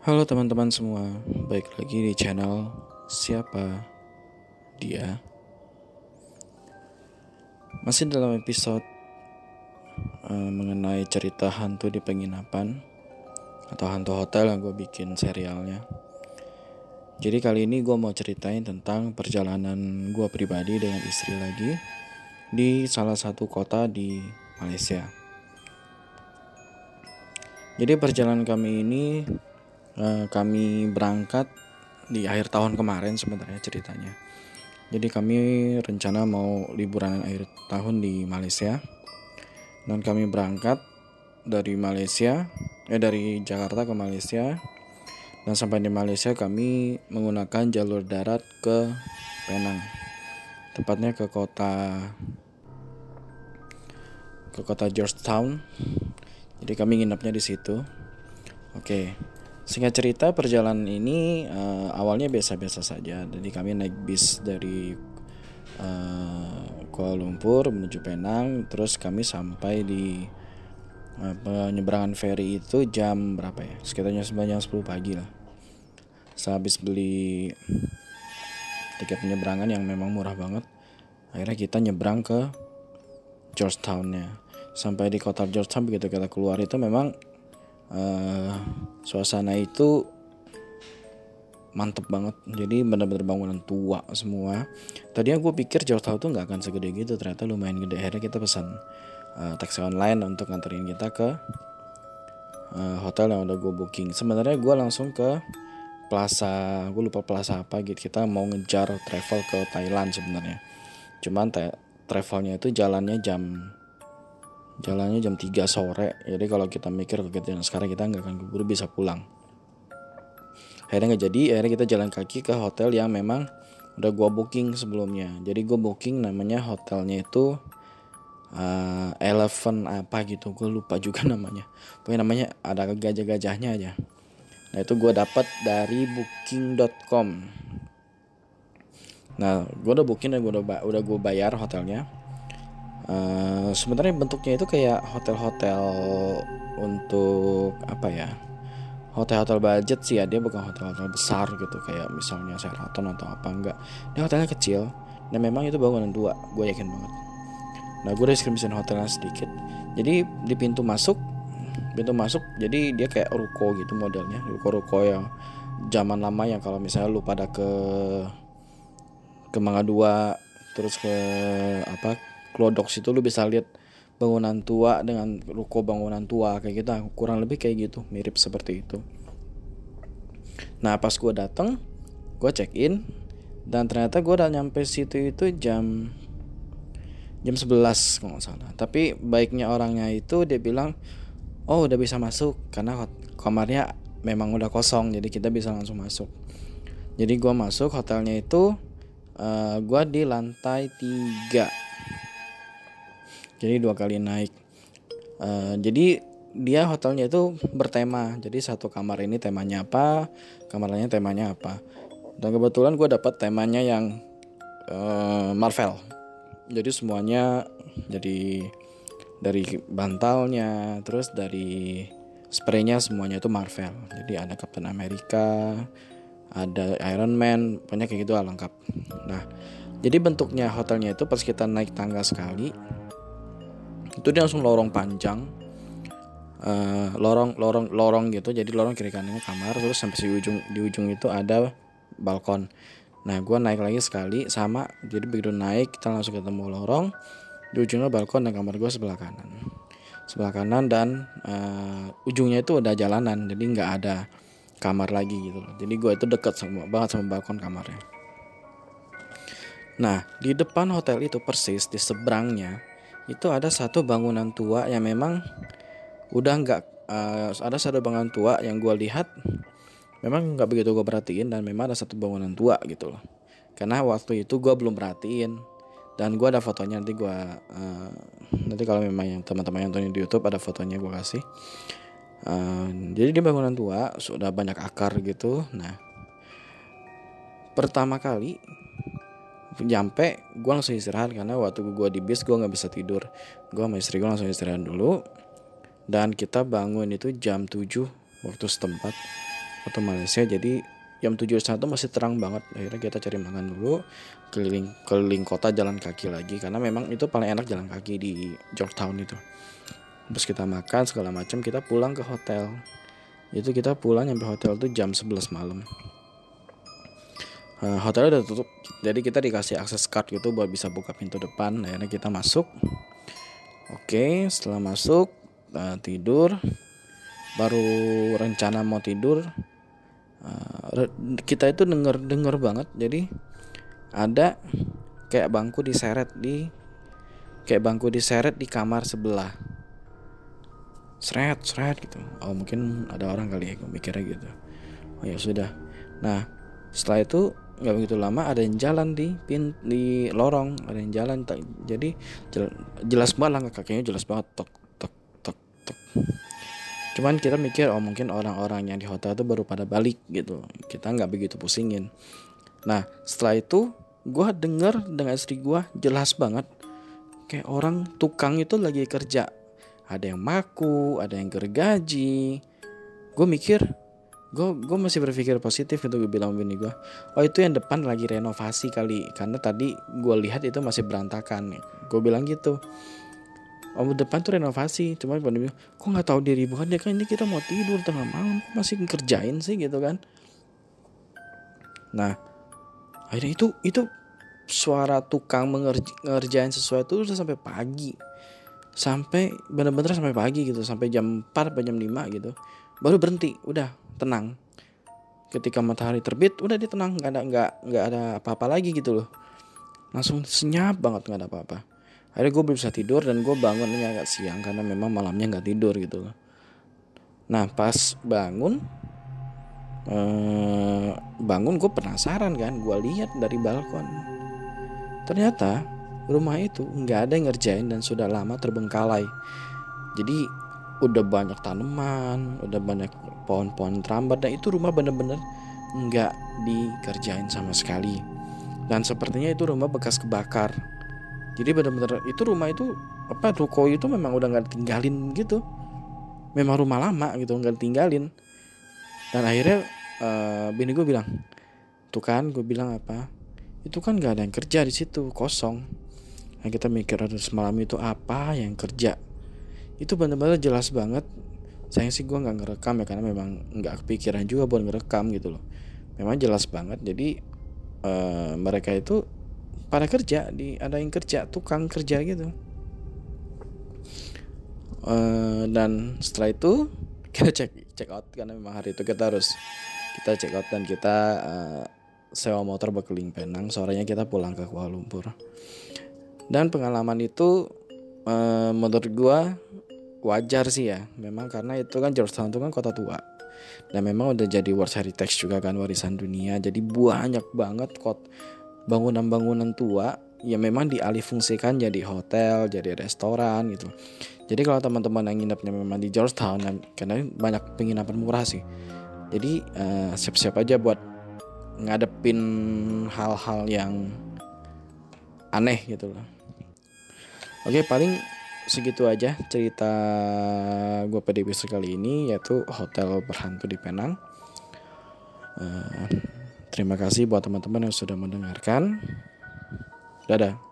Halo teman-teman semua, baik lagi di channel Siapa Dia? Masih dalam episode uh, mengenai cerita hantu di penginapan Atau hantu hotel yang gue bikin serialnya. Jadi kali ini gue mau ceritain tentang perjalanan gue pribadi dengan istri lagi Di salah satu kota di Malaysia. Jadi perjalanan kami ini uh, kami berangkat di akhir tahun kemarin sebenarnya ceritanya. Jadi kami rencana mau liburan akhir tahun di Malaysia. Dan kami berangkat dari Malaysia, eh dari Jakarta ke Malaysia. Dan sampai di Malaysia kami menggunakan jalur darat ke Penang. Tepatnya ke kota ke kota Georgetown. Jadi kami nginepnya di situ. Oke. Singkat cerita perjalanan ini uh, awalnya biasa-biasa saja. Jadi kami naik bis dari uh, Kuala Lumpur menuju Penang, terus kami sampai di uh, penyeberangan ferry itu jam berapa ya? Sekitarnya jam 10 pagi lah. Sehabis beli tiket penyeberangan yang memang murah banget, akhirnya kita nyebrang ke Georgetown-nya. Sampai di kota Georgetown begitu kita keluar itu memang uh, suasana itu mantep banget. Jadi benar-benar bangunan tua semua. Tadinya gue pikir jauh tahu tuh nggak akan segede gitu. Ternyata lumayan gede. Akhirnya kita pesan uh, taksi online untuk nganterin kita ke uh, hotel yang udah gue booking. Sebenarnya gue langsung ke plaza gue lupa plaza apa gitu. Kita mau ngejar travel ke Thailand sebenarnya. Cuman travelnya itu jalannya jam jalannya jam 3 sore. Jadi kalau kita mikir kegiatan sekarang kita nggak akan keburu bisa pulang. Akhirnya nggak jadi akhirnya kita jalan kaki ke hotel yang memang udah gua booking sebelumnya. Jadi gua booking namanya hotelnya itu uh, Eleven apa gitu. Gue lupa juga namanya. Pokoknya namanya ada gajah-gajahnya aja. Nah itu gue dapat dari booking.com nah gue udah booking dan gue udah udah gue bayar hotelnya Uh, sebenarnya bentuknya itu kayak hotel-hotel untuk apa ya hotel-hotel budget sih ya. Dia bukan hotel-hotel besar gitu kayak misalnya Sheraton atau apa enggak. Dia hotelnya kecil. Dan memang itu bangunan dua gue yakin banget. Nah gue deskripsiin hotelnya sedikit. Jadi di pintu masuk pintu masuk jadi dia kayak ruko gitu modelnya. Ruko-ruko yang zaman lama yang kalau misalnya lu pada ke ke Mangga Dua terus ke apa Klodox itu lu bisa lihat bangunan tua dengan ruko bangunan tua kayak gitu. Kurang lebih kayak gitu mirip seperti itu. Nah pas gue dateng gue check in dan ternyata gue udah nyampe situ itu jam jam 11 kalau nggak salah. Tapi baiknya orangnya itu dia bilang oh udah bisa masuk karena kamarnya memang udah kosong jadi kita bisa langsung masuk. Jadi gue masuk hotelnya itu uh, eh, gue di lantai 3 jadi dua kali naik. Uh, jadi dia hotelnya itu bertema. Jadi satu kamar ini temanya apa kamar lainnya temanya apa. Dan kebetulan gue dapat temanya yang uh, Marvel. Jadi semuanya jadi dari bantalnya terus dari spraynya semuanya itu Marvel. Jadi ada Captain America ada Iron Man banyak kayak gitu lengkap. Nah jadi bentuknya hotelnya itu pas kita naik tangga sekali itu dia langsung lorong panjang. Uh, lorong lorong lorong gitu. Jadi lorong kiri kanannya kamar terus sampai di ujung di ujung itu ada balkon. Nah gue naik lagi sekali sama. Jadi begitu naik kita langsung ketemu lorong. Di ujungnya balkon dan kamar gue sebelah kanan. Sebelah kanan dan uh, ujungnya itu ada jalanan jadi nggak ada kamar lagi gitu loh. Jadi gue itu deket sama banget sama balkon kamarnya. Nah di depan hotel itu persis di seberangnya itu ada satu bangunan tua yang memang udah nggak uh, ada satu bangunan tua yang gue lihat memang nggak begitu gue perhatiin dan memang ada satu bangunan tua gitu loh. Karena waktu itu gue belum perhatiin dan gue ada fotonya nanti gue uh, nanti kalau memang yang teman-teman yang tonton di YouTube ada fotonya gue kasih. Uh, jadi di bangunan tua sudah banyak akar gitu. Nah pertama kali nyampe gue langsung istirahat karena waktu gue di bis gue nggak bisa tidur. Gue sama istri gue langsung istirahat dulu. Dan kita bangun itu jam 7 waktu setempat. Waktu Malaysia jadi jam 7 satu masih terang banget. Akhirnya kita cari makan dulu keliling keliling kota jalan kaki lagi. Karena memang itu paling enak jalan kaki di Georgetown itu. Terus kita makan segala macam kita pulang ke hotel. Itu kita pulang nyampe hotel tuh jam 11 malam uh, hotelnya udah tutup. Jadi kita dikasih akses card gitu buat bisa buka pintu depan. Akhirnya kita masuk. Oke setelah masuk uh, tidur. Baru rencana mau tidur. Uh, kita itu denger denger banget. Jadi ada kayak bangku diseret di kayak bangku diseret di kamar sebelah. Seret seret gitu. Oh mungkin ada orang kali ya mikirnya gitu. Oh ya sudah. Nah setelah itu nggak begitu lama ada yang jalan di pin di lorong ada yang jalan tak jadi jelas banget lah kakinya jelas banget tok tok tok tok. Cuman kita mikir oh mungkin orang-orang yang di hotel itu baru pada balik gitu kita nggak begitu pusingin. Nah setelah itu gue denger dengan istri gue jelas banget kayak orang tukang itu lagi kerja. Ada yang maku ada yang gergaji. Gue mikir gue gue masih berpikir positif itu gue bilang bini gue oh itu yang depan lagi renovasi kali karena tadi gue lihat itu masih berantakan. Gue bilang gitu Oh depan tuh renovasi. Cuma bilang kok nggak tahu diri bukan dia kan? Ini kita mau tidur tengah malam masih kerjain sih gitu kan. Nah akhirnya itu itu suara tukang mengerjain sesuatu udah sampai pagi. Sampai bener-bener sampai pagi gitu sampai jam 4 atau jam 5 gitu baru berhenti udah tenang. Ketika matahari terbit udah dia tenang nggak ada nggak nggak ada apa-apa lagi gitu loh. Langsung senyap banget nggak ada apa-apa. Akhirnya gue belum bisa tidur dan gue bangunnya agak siang karena memang malamnya nggak tidur gitu loh. Nah pas bangun eh, bangun gue penasaran kan gue lihat dari balkon. Ternyata rumah itu nggak ada yang ngerjain dan sudah lama terbengkalai. Jadi udah banyak tanaman udah banyak pohon-pohon terambat dan itu rumah bener-bener nggak dikerjain sama sekali. Dan sepertinya itu rumah bekas kebakar. Jadi benar-benar itu rumah itu apa ruko itu memang udah nggak tinggalin gitu. Memang rumah lama gitu nggak tinggalin dan akhirnya uh, bini gue bilang tuh kan gue bilang apa? Itu kan nggak ada yang kerja di situ kosong. Nah kita mikir ada semalam itu apa yang kerja itu benar-benar jelas banget. Sayang sih gue nggak ngerekam ya karena memang nggak kepikiran juga buat ngerekam gitu loh. Memang jelas banget. Jadi uh, mereka itu pada kerja di ada yang kerja tukang kerja gitu. Uh, dan setelah itu kita cek check out karena memang hari itu kita harus kita check out dan kita uh, sewa motor berkeliling Penang. Sorenya kita pulang ke Kuala Lumpur. Dan pengalaman itu uh, menurut gua wajar sih ya memang karena itu kan Georgetown itu kan kota tua dan memang udah jadi World Heritage juga kan warisan dunia jadi banyak banget kot bangunan-bangunan tua ya memang dialih fungsikan jadi hotel, jadi restoran gitu. Jadi kalau teman-teman yang nginepnya memang di Georgetown karena banyak penginapan murah sih. Jadi uh, siap-siap aja buat ngadepin hal-hal yang aneh gitu. Oke, paling segitu aja cerita gue pada episode kali ini yaitu hotel berhantu di Penang. Uh, Terima kasih buat teman-teman yang sudah mendengarkan. Dadah.